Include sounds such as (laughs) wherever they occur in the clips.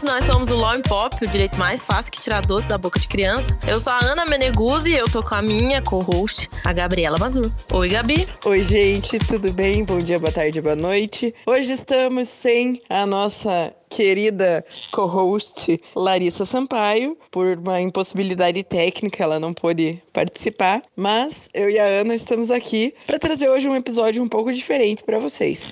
ouvintes, nós somos o Law and Pop, o direito mais fácil que tirar doce da boca de criança. Eu sou a Ana Meneguzzi e eu tô com a minha co-host, a Gabriela Mazur. Oi, Gabi. Oi, gente, tudo bem? Bom dia, boa tarde, boa noite. Hoje estamos sem a nossa querida co-host Larissa Sampaio, por uma impossibilidade técnica, ela não pôde participar, mas eu e a Ana estamos aqui para trazer hoje um episódio um pouco diferente para vocês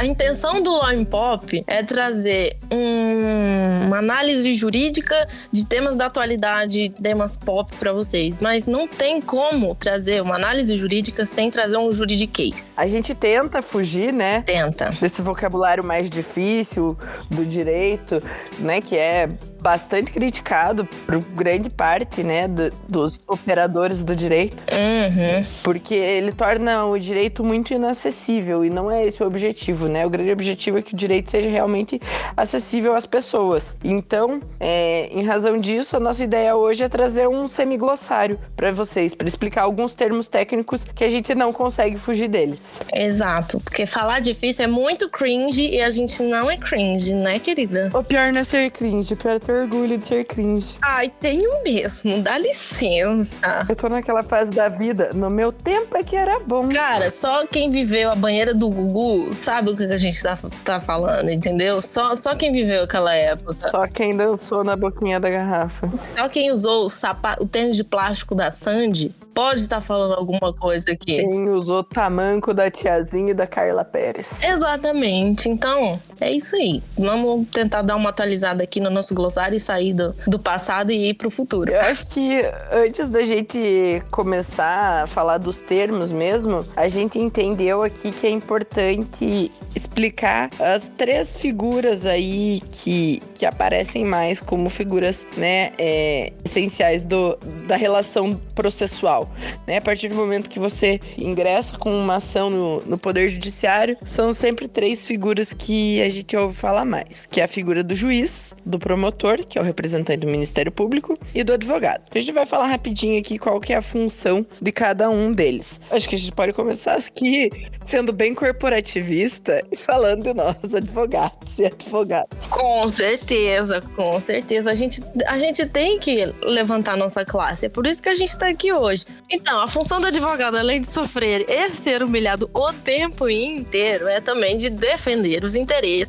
a intenção do Law Pop é trazer um, uma análise jurídica de temas da atualidade, temas pop para vocês, mas não tem como trazer uma análise jurídica sem trazer um juridiquês. A gente tenta fugir, né? Tenta. Desse vocabulário mais difícil do direito, né, que é bastante criticado por grande parte, né, do, dos operadores do direito. Uhum. Porque ele torna o direito muito inacessível e não é esse o objetivo, né? O grande objetivo é que o direito seja realmente acessível às pessoas. Então, é, em razão disso, a nossa ideia hoje é trazer um semiglossário para vocês, para explicar alguns termos técnicos que a gente não consegue fugir deles. Exato, porque falar difícil é muito cringe e a gente não é cringe, né, querida? O pior não é ser cringe, o pior é ter orgulho de ser cringe. Ai, tenho mesmo, dá licença. Eu tô naquela fase da vida, no meu tempo é que era bom. Cara, só quem viveu a banheira do Gugu sabe o que a gente tá, tá falando, entendeu? Só, só quem viveu aquela época. Só quem dançou na boquinha da garrafa. Só quem usou o, sapato, o tênis de plástico da Sandy pode estar falando alguma coisa aqui. Quem usou tamanco da tiazinha e da Carla Pérez. Exatamente. Então, é isso aí. Vamos tentar dar uma atualizada aqui no nosso glossário e sair do, do passado e ir pro futuro. Eu acho que antes da gente começar a falar dos termos mesmo, a gente entendeu aqui que é importante explicar as três figuras aí que, que aparecem mais como figuras né, é, essenciais do, da relação processual. Né? A partir do momento que você ingressa com uma ação no, no Poder Judiciário, são sempre três figuras que a gente ouve falar mais, que é a figura do juiz, do promotor, que é o representante do Ministério Público, e do advogado. A gente vai falar rapidinho aqui qual que é a função de cada um deles. Acho que a gente pode começar aqui sendo bem corporativista e falando de nós, advogados e advogados. Com certeza, com certeza. A gente, a gente tem que levantar nossa classe. É por isso que a gente está aqui hoje. Então, a função do advogado, além de sofrer e ser humilhado o tempo inteiro, é também de defender os interesses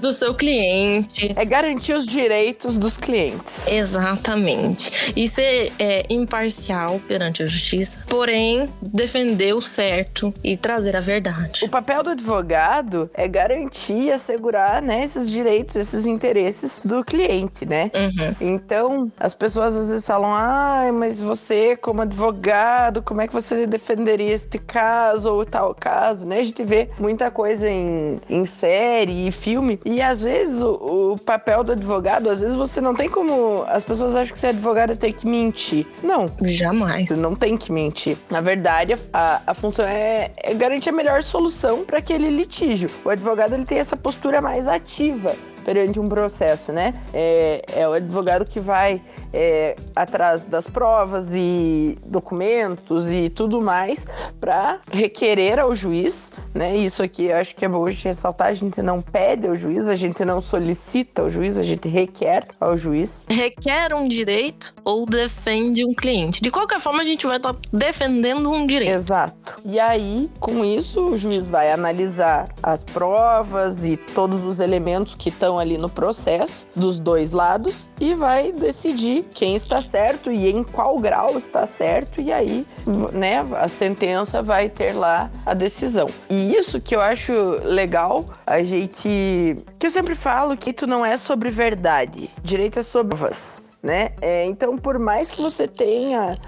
do seu cliente. É garantir os direitos dos clientes. Exatamente. E ser é, imparcial perante a justiça, porém, defender o certo e trazer a verdade. O papel do advogado é garantir e assegurar né, esses direitos, esses interesses do cliente, né? Uhum. Então, as pessoas às vezes falam, ah, mas você, como advogado, advogado, como é que você defenderia este caso ou tal caso, né? A gente vê muita coisa em, em série e filme e às vezes o, o papel do advogado, às vezes você não tem como. As pessoas acham que ser advogado é ter que mentir. Não. Jamais. Você não tem que mentir. Na verdade, a, a função é, é garantir a melhor solução para aquele litígio. O advogado ele tem essa postura mais ativa perante um processo, né? É, é o advogado que vai é, atrás das provas e documentos e tudo mais para requerer ao juiz, né? Isso aqui eu acho que é bom a gente ressaltar: a gente não pede ao juiz, a gente não solicita ao juiz, a gente requer ao juiz. Requer um direito ou defende um cliente. De qualquer forma, a gente vai estar tá defendendo um direito. Exato. E aí, com isso, o juiz vai analisar as provas e todos os elementos que estão ali no processo dos dois lados e vai decidir quem está certo e em qual grau está certo e aí, né, a sentença vai ter lá a decisão. E isso que eu acho legal, a gente que eu sempre falo que tu não é sobre verdade, direito é sobre provas. Né? É, então, por mais que você tenha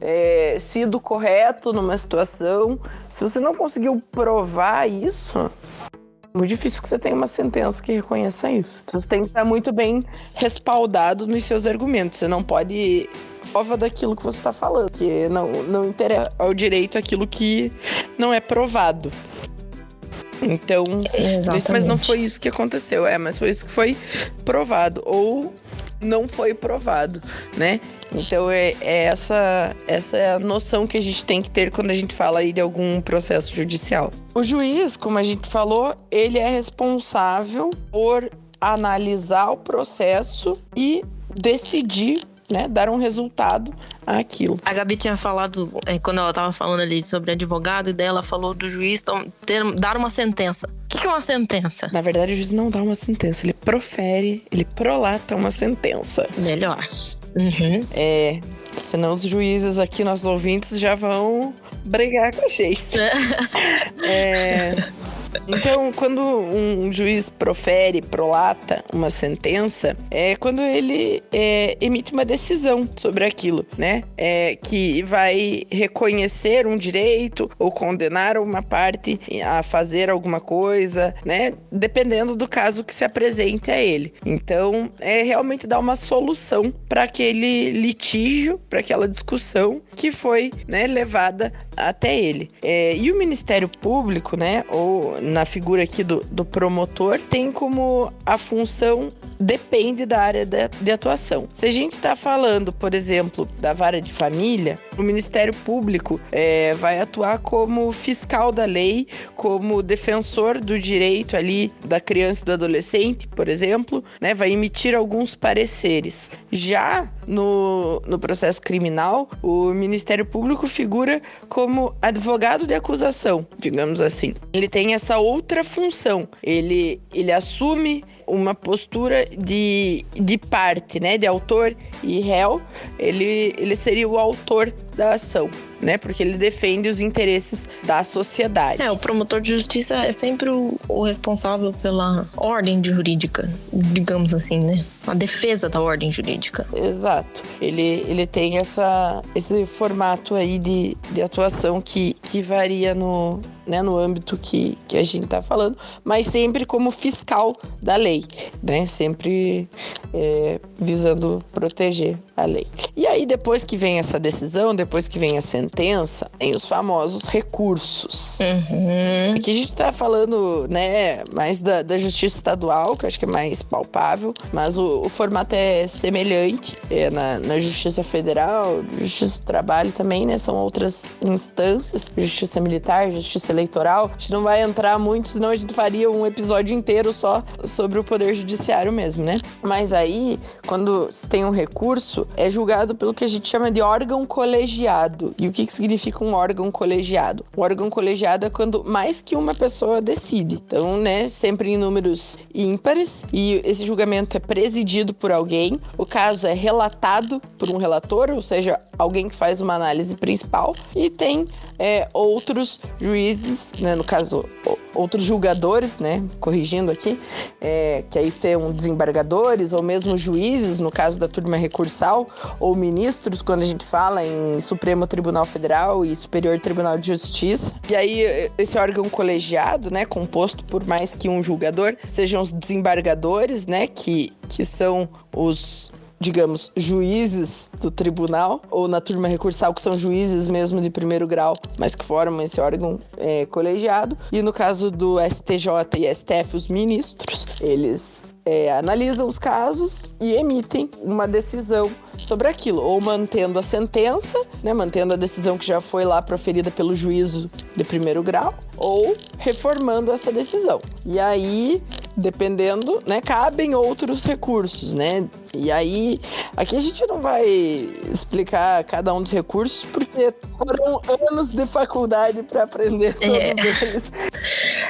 é, sido correto numa situação, se você não conseguiu provar isso, muito difícil que você tenha uma sentença que reconheça isso. Você tem que estar muito bem respaldado nos seus argumentos. Você não pode prova daquilo que você está falando, que não, não interessa ao direito aquilo que não é provado. Então, Exatamente. mas não foi isso que aconteceu, é, mas foi isso que foi provado ou não foi provado, né? Então é, é, essa, essa é a noção que a gente tem que ter quando a gente fala aí de algum processo judicial. O juiz, como a gente falou, ele é responsável por analisar o processo e decidir né, dar um resultado àquilo. A Gabi tinha falado, é, quando ela estava falando ali sobre advogado, e dela falou do juiz ter, dar uma sentença. O que, que, é uma sentença? Na verdade, o juiz não dá uma sentença, ele profere, ele prolata uma sentença. Melhor. Uhum. É, senão os juízes aqui, nossos ouvintes, já vão brigar com a gente. (laughs) é... Então, (laughs) quando um juiz profere, prolata uma sentença, é quando ele é, emite uma decisão sobre aquilo, né? É, que vai reconhecer um direito ou condenar uma parte a fazer alguma coisa, né? Dependendo do caso que se apresente a ele. Então, é realmente dar uma solução para aquele litígio, para aquela discussão que foi né, levada até ele. É, e o Ministério Público, né? Ou na figura aqui do, do promotor, tem como a função depende da área de, atuação. Se a gente está falando, por exemplo, da vara de família, o Ministério Público é, vai atuar como fiscal da lei, como defensor do direito ali da criança e do adolescente, por exemplo, né, vai emitir alguns pareceres. Já no, no processo criminal, o Ministério Público figura como advogado de acusação, digamos assim. Ele tem essa outra função. Ele, ele assume uma postura de, de parte, né? De autor e réu. Ele, ele seria o autor da ação né? Porque ele defende os interesses da sociedade. É, o promotor de justiça é sempre o, o responsável pela ordem jurídica, digamos assim, né? A defesa da ordem jurídica. Exato. Ele, ele tem essa, esse formato aí de, de atuação que, que varia no, né, no âmbito que, que a gente está falando, mas sempre como fiscal da lei, né? Sempre é, visando proteger a lei. E aí, depois que vem essa decisão, depois que vem a sentença, tem os famosos recursos. Uhum. Aqui a gente tá falando, né, mais da, da justiça estadual, que acho que é mais palpável, mas o, o formato é semelhante é, na, na justiça federal, justiça do trabalho também, né, são outras instâncias, justiça militar, justiça eleitoral. A gente não vai entrar muito, senão a gente faria um episódio inteiro só sobre o poder judiciário mesmo, né? Mas aí, quando tem um recurso, é julgado pelo que a gente chama de órgão colegiado. E o que, que significa um órgão colegiado? Um órgão colegiado é quando mais que uma pessoa decide. Então, né, sempre em números ímpares. E esse julgamento é presidido por alguém. O caso é relatado por um relator, ou seja, alguém que faz uma análise principal. E tem é, outros juízes, né, no caso, outros julgadores, né, corrigindo aqui, é, que aí são desembargadores ou mesmo juízes, no caso da turma recursal, ou ministros, quando a gente fala em Supremo Tribunal Federal e Superior Tribunal de Justiça. E aí, esse órgão colegiado, né, composto por mais que um julgador, sejam os desembargadores, né, que, que são os digamos, juízes do tribunal, ou na turma recursal, que são juízes mesmo de primeiro grau, mas que formam esse órgão é, colegiado. E no caso do STJ e STF, os ministros, eles é, analisam os casos e emitem uma decisão sobre aquilo, ou mantendo a sentença, né, mantendo a decisão que já foi lá proferida pelo juízo de primeiro grau, ou reformando essa decisão. E aí, dependendo, né, cabem outros recursos, né? E aí, aqui a gente não vai explicar cada um dos recursos, porque foram anos de faculdade para aprender todos é. eles.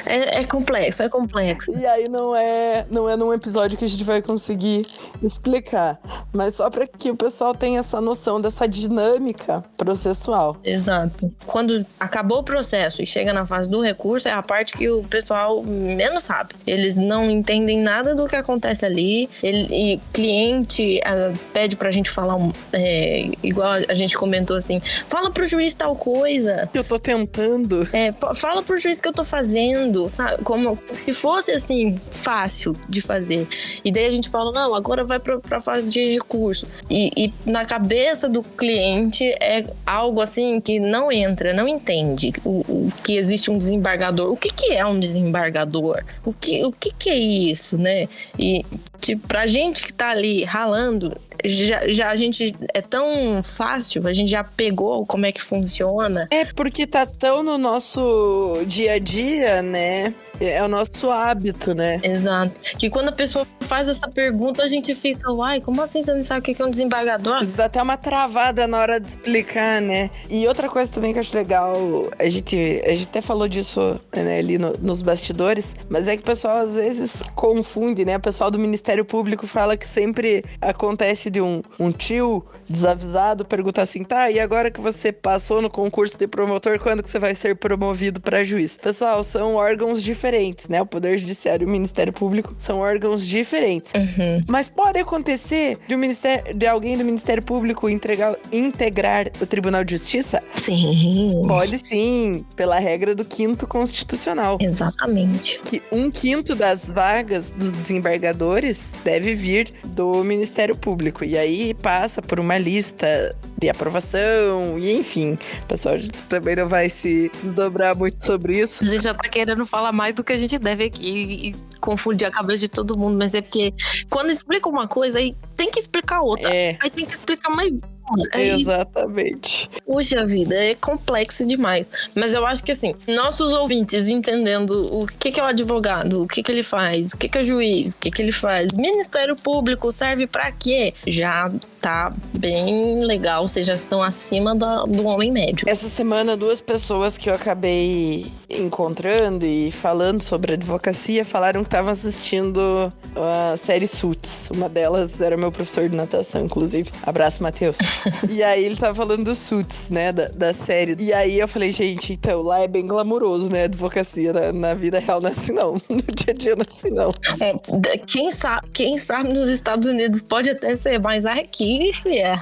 É, é, complexo, é complexo. E aí não é, não é num episódio que a gente vai conseguir explicar, mas só para que o pessoal tenha essa noção dessa dinâmica processual. Exato. Quando acabou o processo e chega na fase do recurso, é a parte que o pessoal menos sabe. Eles não entendem nada do que acontece ali. Ele, e cliente a, pede pra gente falar, um, é, igual a gente comentou assim, fala pro juiz tal coisa. Eu tô tentando. É, fala pro juiz que eu tô fazendo, sabe? Como se fosse assim, fácil de fazer. E daí a gente fala, não, agora vai pra, pra fase de recurso. E, e na cabeça do cliente é algo assim que não entra, não entende o, o que existe um desembargador. O que, que é um desembargador? O que, o que, que é isso, né? E tipo, pra gente que tá ali ralando, já, já a gente é tão fácil, a gente já pegou como é que funciona. É porque tá tão no nosso dia a dia, né? É o nosso hábito, né? Exato. Que quando a pessoa faz essa pergunta, a gente fica, uai, como assim você não sabe o que é um desembargador? Dá até uma travada na hora de explicar, né? E outra coisa também que eu acho legal, a gente, a gente até falou disso né, ali no, nos bastidores, mas é que o pessoal às vezes confunde, né? O pessoal do Ministério Público fala que sempre acontece de um, um tio desavisado perguntar assim, tá, e agora que você passou no concurso de promotor, quando que você vai ser promovido para juiz? Pessoal, são órgãos diferentes, né? O Poder Judiciário e o Ministério Público são órgãos diferentes. Uhum. Mas pode acontecer de, um ministério, de alguém do Ministério Público entregar, integrar o Tribunal de Justiça? Sim. Pode sim, pela regra do quinto constitucional. Exatamente. Que um quinto das vagas dos desembargadores deve vir do Ministério Público. E aí passa por uma lista de aprovação, e enfim. Pessoal também não vai se desdobrar muito sobre isso. A gente já tá querendo falar mais do que a gente deve aqui e confundir a cabeça de todo mundo, mas é porque quando explica uma coisa, aí tem que explicar outra. É. Aí tem que explicar mais uma. Aí, Exatamente. puxa vida, é complexo demais. Mas eu acho que assim, nossos ouvintes entendendo o que, que é o advogado, o que, que ele faz, o que, que é o juiz, o que, que ele faz, Ministério Público serve pra quê? Já tá bem legal, vocês já estão acima da- do homem médio. Essa semana, duas pessoas que eu acabei encontrando e falando sobre advocacia falaram que estavam assistindo a série Suits. Uma delas era meu professor de natação, inclusive. Abraço, Matheus. (laughs) e aí ele tava falando do Suits, né, da, da série. E aí eu falei, gente, então lá é bem glamouroso, né, advocacia. Na, na vida real não é assim, não. (laughs) No dia a dia não é assim, não. É, Quem sabe, quem sabe nos Estados Unidos pode até ser, mas aqui, é.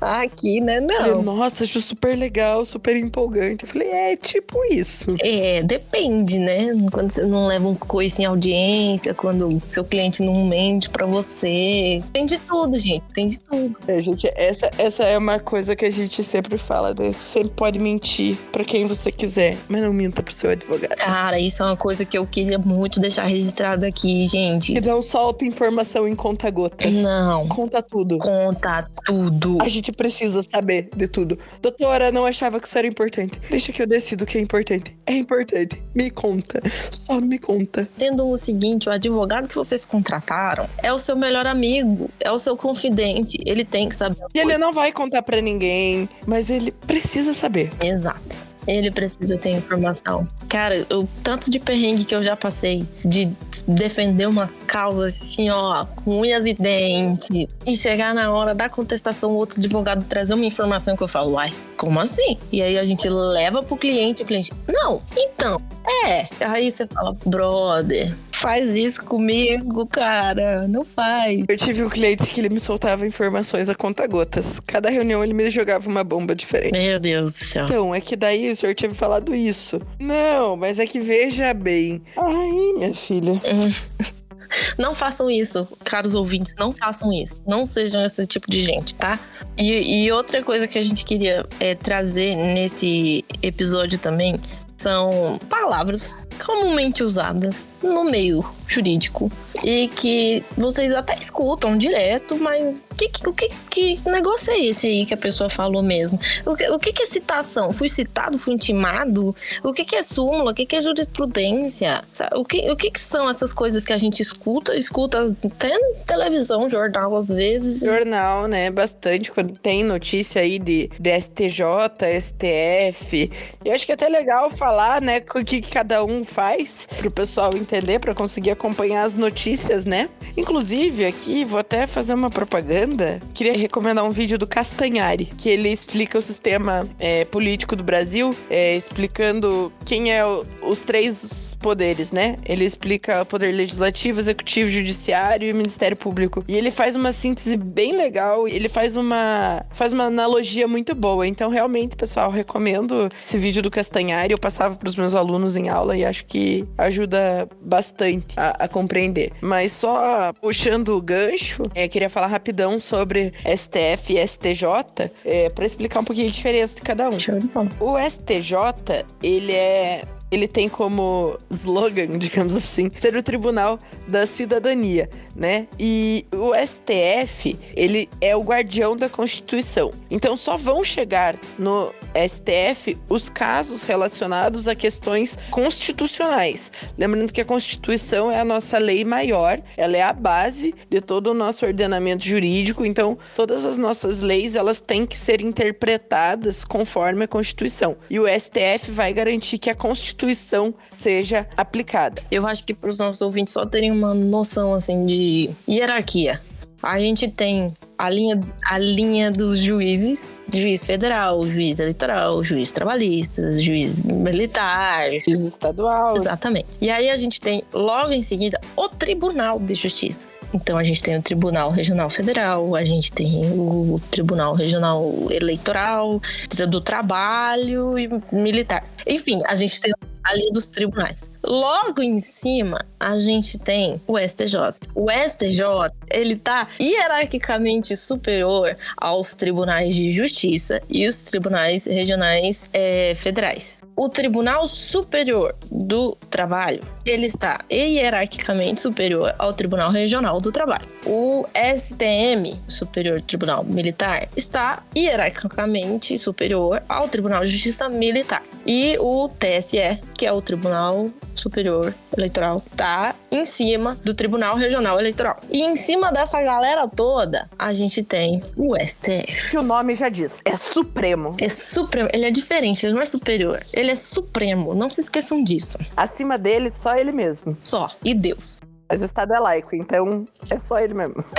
Aqui, né? Eu falei, Não. Nossa, acho super legal, super empolgante. Eu falei, é tipo isso. É, depende, né? Quando você não leva uns coices em audiência, quando seu cliente não mente pra você. Tem de tudo, gente. Tem de tudo. É, gente, essa, essa é uma coisa que a gente sempre fala, né? Sempre pode mentir pra quem você quiser, mas não minta pro seu advogado. Cara, isso é uma coisa que eu queria muito deixar registrado aqui, gente. E não solta informação em conta-gotas. Não. Conta tudo. Conta tudo. A gente precisa saber de tudo. Doutora, não achava que isso era importante. Deixa que eu decido o que é importante. É importante. Me conta. Só me conta. Entendam o seguinte: o advogado que vocês contrataram é o seu melhor amigo, é o seu confidente. Ele tem que saber. E ele não vai contar pra ninguém, mas ele precisa saber. Exato. Ele precisa ter informação. Cara, o tanto de perrengue que eu já passei de defender uma causa assim, ó, com unhas e dentes, e chegar na hora da contestação, o outro advogado trazer uma informação que eu falo, uai, como assim? E aí a gente leva pro cliente, o cliente, não, então, é. Aí você fala, brother, faz isso comigo, cara, não faz. Eu tive um cliente que ele me soltava informações a conta-gotas. Cada reunião ele me jogava uma bomba diferente. Meu Deus do céu. Então, é que daí o senhor tinha me falado isso. Não, mas é que veja bem. Ai, minha filha. (laughs) Não façam isso, caros ouvintes, não façam isso. Não sejam esse tipo de gente, tá? E, e outra coisa que a gente queria é, trazer nesse episódio também são palavras comumente usadas no meio jurídico e que vocês até escutam direto, mas que, que- o que, que negócio é esse aí que a pessoa falou mesmo? O que, o que, que é citação? Fui citado? Fui intimado? O que, que é súmula? O que, que é jurisprudência? O, que, o que, que são essas coisas que a gente escuta? Escuta até televisão, jornal às vezes. Jornal, né? Bastante. Quando tem notícia aí de, de STJ, STF. Eu acho que é até legal falar, né? O que cada um faz pro pessoal entender, pra conseguir acompanhar as notícias, né? Inclusive, aqui, vou até fazer uma propaganda. Queria recomendar um vídeo do Castanhari, que ele explica o sistema é, político do Brasil, é, explicando quem é o- os três poderes, né? Ele explica o poder legislativo, executivo, judiciário e Ministério Público. E ele faz uma síntese bem legal, ele faz uma faz uma analogia muito boa. Então, realmente, pessoal, recomendo esse vídeo do Castanhari. Eu passava para os meus alunos em aula e acho que ajuda bastante a, a compreender. Mas só puxando o gancho, é, queria falar rapidão sobre STF e STJ, é, para explicar um pouquinho a diferença de cada um. O STJ, ele é. Ele tem como slogan, (laughs) digamos assim, ser o Tribunal da Cidadania. né? E o STF, ele é o guardião da Constituição. Então só vão chegar no STF os casos relacionados a questões constitucionais. Lembrando que a Constituição é a nossa lei maior, ela é a base de todo o nosso ordenamento jurídico, então todas as nossas leis elas têm que ser interpretadas conforme a Constituição. E o STF vai garantir que a Constituição seja aplicada. Eu acho que para os nossos ouvintes só terem uma noção assim de hierarquia. A gente tem a linha, a linha dos juízes, juiz federal, juiz eleitoral, juiz trabalhista, juiz militar, juiz estadual. Exatamente. E aí a gente tem logo em seguida o Tribunal de Justiça. Então a gente tem o Tribunal Regional Federal, a gente tem o Tribunal Regional Eleitoral, do Trabalho e Militar. Enfim, a gente tem a linha dos tribunais. Logo em cima, a gente tem o STJ. O STJ, ele tá hierarquicamente superior aos tribunais de justiça e os tribunais regionais é, federais. O Tribunal Superior do Trabalho, ele está hierarquicamente superior ao Tribunal Regional do Trabalho. O STM, Superior Tribunal Militar, está hierarquicamente superior ao Tribunal de Justiça Militar. E o TSE, que é o Tribunal Superior Eleitoral, tá em cima do Tribunal Regional Eleitoral. E em cima dessa galera toda, a gente tem o STF. Que o nome já diz, é supremo. É supremo, ele é diferente, ele não é superior, ele é supremo, não se esqueçam disso. Acima dele, só ele mesmo. Só, e Deus. Mas o Estado é laico, então é só ele mesmo. (laughs)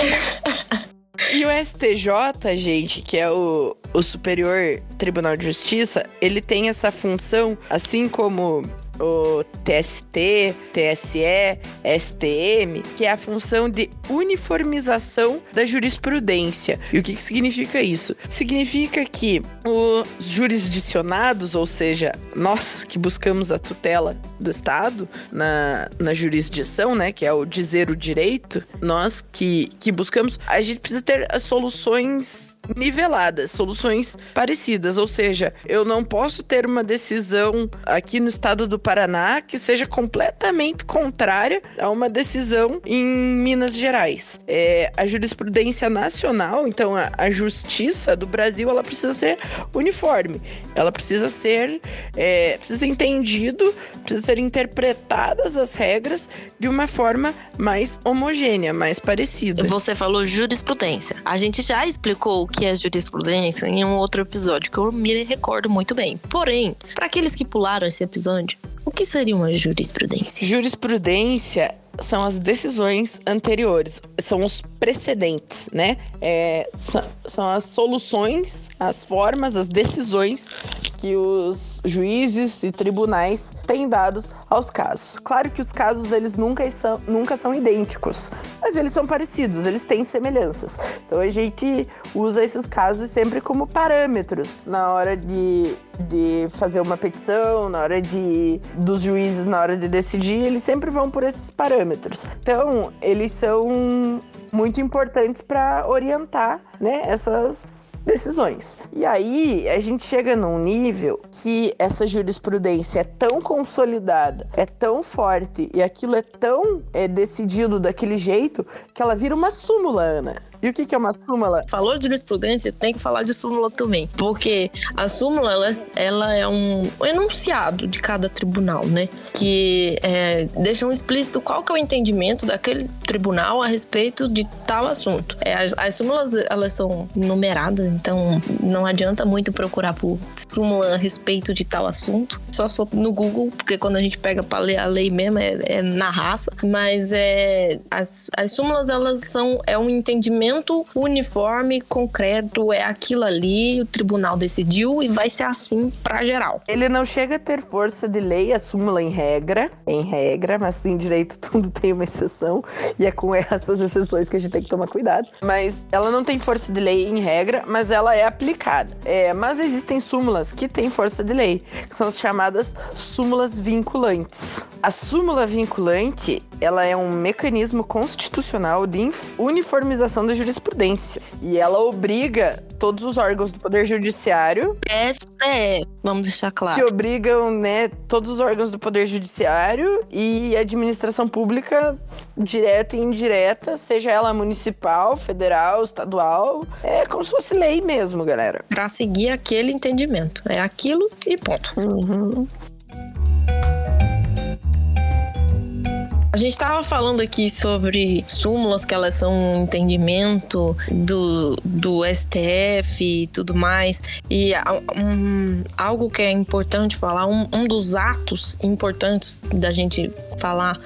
E o STJ, gente, que é o, o Superior Tribunal de Justiça, ele tem essa função, assim como o TST, TSE, STM, que é a função de uniformização da jurisprudência. E o que, que significa isso? Significa que os jurisdicionados, ou seja, nós que buscamos a tutela do Estado na, na jurisdição, né, que é o dizer o direito, nós que, que buscamos, a gente precisa ter as soluções niveladas, soluções parecidas, ou seja, eu não posso ter uma decisão aqui no estado do Paraná que seja completamente contrária a uma decisão em Minas Gerais. É, a jurisprudência nacional, então a, a, justiça do Brasil, ela precisa ser uniforme, ela precisa ser, é, precisa ser entendido, precisa ser interpretadas as regras de uma forma mais homogênea, mais parecida. Você falou jurisprudência. A gente já explicou que é jurisprudência em um outro episódio que eu me recordo muito bem. Porém, para aqueles que pularam esse episódio, o que seria uma jurisprudência? Jurisprudência são as decisões anteriores, são os precedentes, né? É, são, são as soluções, as formas, as decisões que os juízes e tribunais têm dados aos casos. Claro que os casos eles nunca são, nunca são idênticos, mas eles são parecidos, eles têm semelhanças. Então a gente usa esses casos sempre como parâmetros na hora de, de fazer uma petição, na hora de dos juízes na hora de decidir, eles sempre vão por esses parâmetros. Então, eles são muito importantes para orientar, né, essas decisões. E aí a gente chega num nível que essa jurisprudência é tão consolidada, é tão forte e aquilo é tão é, decidido daquele jeito que ela vira uma súmula, Ana. E o que, é uma súmula? Falou de jurisprudência, tem que falar de súmula também. Porque a súmula, ela, ela é um, um, enunciado de cada tribunal, né? Que é, deixam explícito qual que é o entendimento daquele tribunal a respeito de tal assunto. É, as, as súmulas, elas são numeradas, então não adianta muito procurar por súmula a respeito de tal assunto. Só se for no Google, porque quando a gente pega para ler a lei mesmo, é, é na raça. Mas é, as, as súmulas, elas são é um entendimento uniforme, concreto, é aquilo ali, o tribunal decidiu e vai ser assim para geral. Ele não chega a ter força de lei, a súmula em regra, em regra, mas em direito (laughs) tudo tem uma exceção e é com essas exceções que a gente tem que tomar cuidado. Mas ela não tem força de lei em regra, mas ela é aplicada. É, mas existem súmulas que têm força de lei, que são as chamadas súmulas vinculantes. A súmula vinculante, ela é um mecanismo constitucional de uniformização da jurisprudência. E ela obriga todos os órgãos do Poder Judiciário. STF, vamos deixar claro. Que obrigam, né, todos os órgãos do Poder Judiciário e administração pública, direta e indireta, seja ela municipal, federal, estadual. É como se fosse lei mesmo, galera. Pra seguir aquele entendimento. É aquilo e ponto. Uhum. Gente estava falando aqui sobre súmulas que elas são um entendimento do, do STF e tudo mais. E um, algo que é importante falar, um, um dos atos importantes da gente falar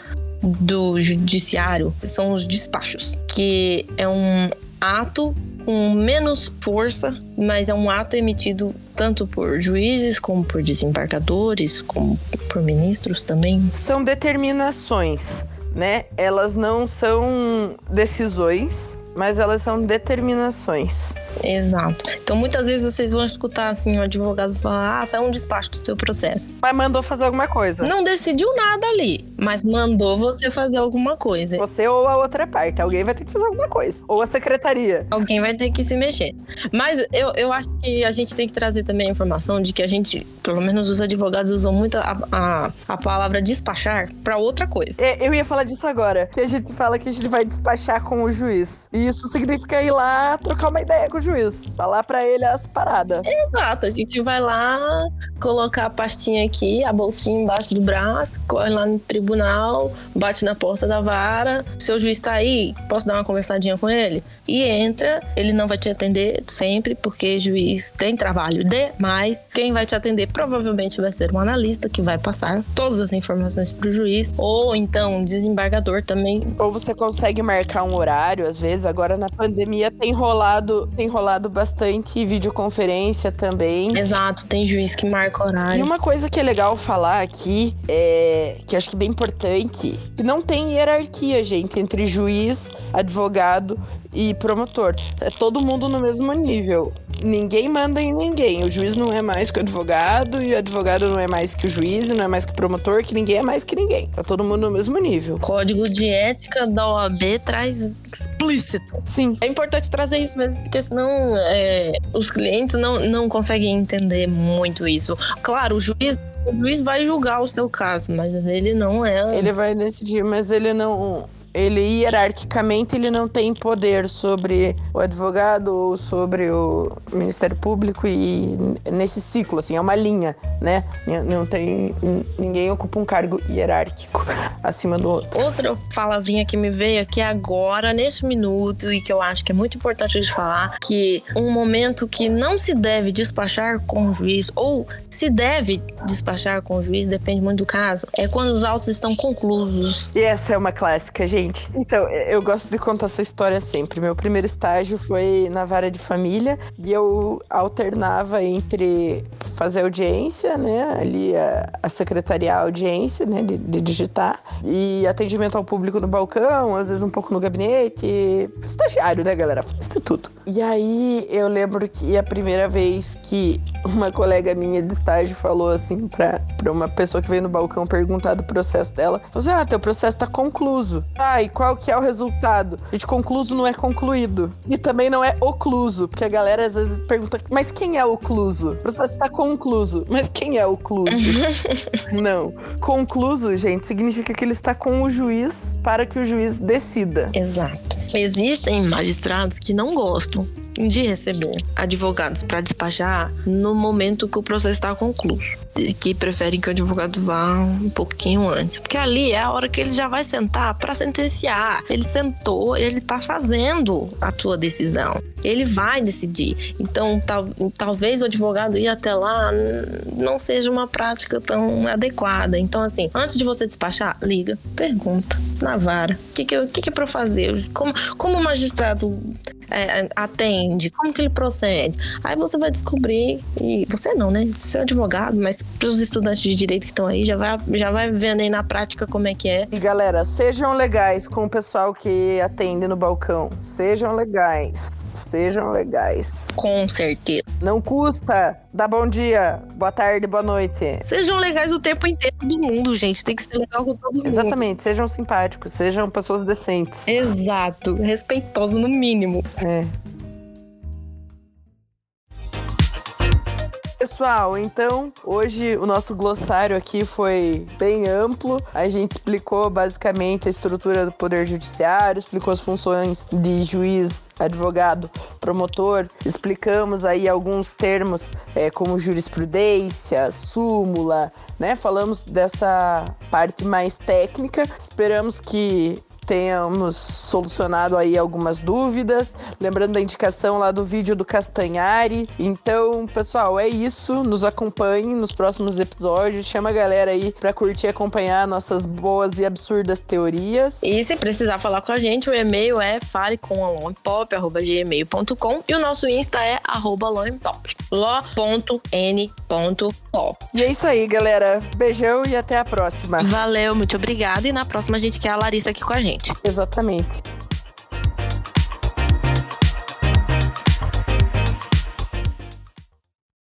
do judiciário são os despachos, que é um ato com menos força, mas é um ato emitido tanto por juízes como por desembargadores, como por ministros também. São determinações, né? Elas não são decisões, mas elas são determinações. Exato. Então muitas vezes vocês vão escutar assim um advogado falar: "Ah, saiu um despacho do seu processo". Mas mandou fazer alguma coisa. Não decidiu nada ali, mas mandou você fazer alguma coisa. Você ou a outra parte, alguém vai ter que fazer alguma coisa, ou a secretaria. Alguém vai ter que se mexer. Mas eu, eu acho que a gente tem que trazer também a informação de que a gente, pelo menos os advogados usam muito a, a, a palavra despachar para outra coisa. É, eu ia falar disso agora, que a gente fala que a gente vai despachar com o juiz. E isso significa ir lá trocar uma ideia com o juiz, falar para ele as paradas. Exato, a gente vai lá, colocar a pastinha aqui, a bolsinha embaixo do braço, corre lá no tribunal, bate na porta da vara. Seu juiz tá aí, posso dar uma conversadinha com ele? E entra, ele não vai te atender sempre, porque juiz tem trabalho demais. Quem vai te atender provavelmente vai ser um analista que vai passar todas as informações pro juiz, ou então um desembargador também. Ou você consegue marcar um horário, às vezes, agora na pandemia tem rolado, tem rolado bastante videoconferência também. Exato, tem juiz que marca horário. E uma coisa que é legal falar aqui, é, que acho que é bem importante, que não tem hierarquia, gente, entre juiz, advogado e promotor. É todo mundo no mesmo nível. Ninguém manda em ninguém. O juiz não é mais que o advogado, e o advogado não é mais que o juiz, e não é mais que o promotor, que ninguém é mais que ninguém. Tá todo mundo no mesmo nível. Código de ética da OAB traz explícito. Sim. É importante trazer isso mesmo, porque senão é, os clientes não, não conseguem entender muito isso. Claro, o juiz o juiz vai julgar o seu caso, mas ele não é. Ele vai decidir, mas ele não ele hierarquicamente ele não tem poder sobre o advogado ou sobre o Ministério Público e nesse ciclo assim é uma linha, né? Não tem ninguém ocupa um cargo hierárquico acima do outro. Outra palavrinha que me veio aqui agora neste minuto e que eu acho que é muito importante de falar que um momento que não se deve despachar com o juiz ou se deve despachar com o juiz depende muito do caso é quando os autos estão conclusos. E essa é uma clássica, gente. Então, eu gosto de contar essa história sempre. Meu primeiro estágio foi na vara de família e eu alternava entre fazer audiência, né? Ali a, a secretariar a audiência, né? De, de, digitar. E atendimento ao público no balcão, às vezes um pouco no gabinete. Estagiário, né, galera? Instituto. E aí eu lembro que a primeira vez que uma colega minha de estágio falou assim pra, pra uma pessoa que veio no balcão perguntar do processo dela: falou assim, Ah, teu processo tá concluso. Ah, e qual que é o resultado? Gente, concluso não é concluído. E também não é ocluso, porque a galera às vezes pergunta, mas quem é ocluso? O processo está concluso. Mas quem é ocluso? (laughs) não. Concluso, gente, significa que ele está com o juiz para que o juiz decida. Exato. Existem magistrados que não gostam de receber advogados para despachar no momento que o processo está concluído. Que preferem que o advogado vá um pouquinho antes. Porque ali é a hora que ele já vai sentar para sentenciar. Ele sentou, ele está fazendo a tua decisão. Ele vai decidir. Então, tal, talvez o advogado ir até lá não seja uma prática tão adequada. Então, assim, antes de você despachar, liga, pergunta na vara. O que, que, que, que é para fazer? Como, como o magistrado é, atende, como que ele procede. Aí você vai descobrir, e você não, né? Você é advogado, mas para os estudantes de direito que estão aí, já vai, já vai vendo aí na prática como é que é. E galera, sejam legais com o pessoal que atende no balcão. Sejam legais. Sejam legais. Com certeza. Não custa. Dá bom dia, boa tarde, boa noite. Sejam legais o tempo inteiro do mundo, gente. Tem que ser legal com todo mundo. Exatamente. Sejam simpáticos, sejam pessoas decentes. Exato. Respeitoso no mínimo. É. Pessoal, então hoje o nosso glossário aqui foi bem amplo. A gente explicou basicamente a estrutura do Poder Judiciário, explicou as funções de juiz, advogado, promotor, explicamos aí alguns termos é, como jurisprudência, súmula, né? Falamos dessa parte mais técnica. Esperamos que tenhamos solucionado aí algumas dúvidas. Lembrando da indicação lá do vídeo do Castanhari. Então, pessoal, é isso. Nos acompanhem nos próximos episódios. Chama a galera aí pra curtir e acompanhar nossas boas e absurdas teorias. E se precisar falar com a gente, o e-mail é falecomalongpop.gmail.com e o nosso Insta é arroba longpop. lo.n.pop. E é isso aí, galera. Beijão e até a próxima. Valeu, muito obrigada. E na próxima a gente quer a Larissa aqui com a gente. Exatamente.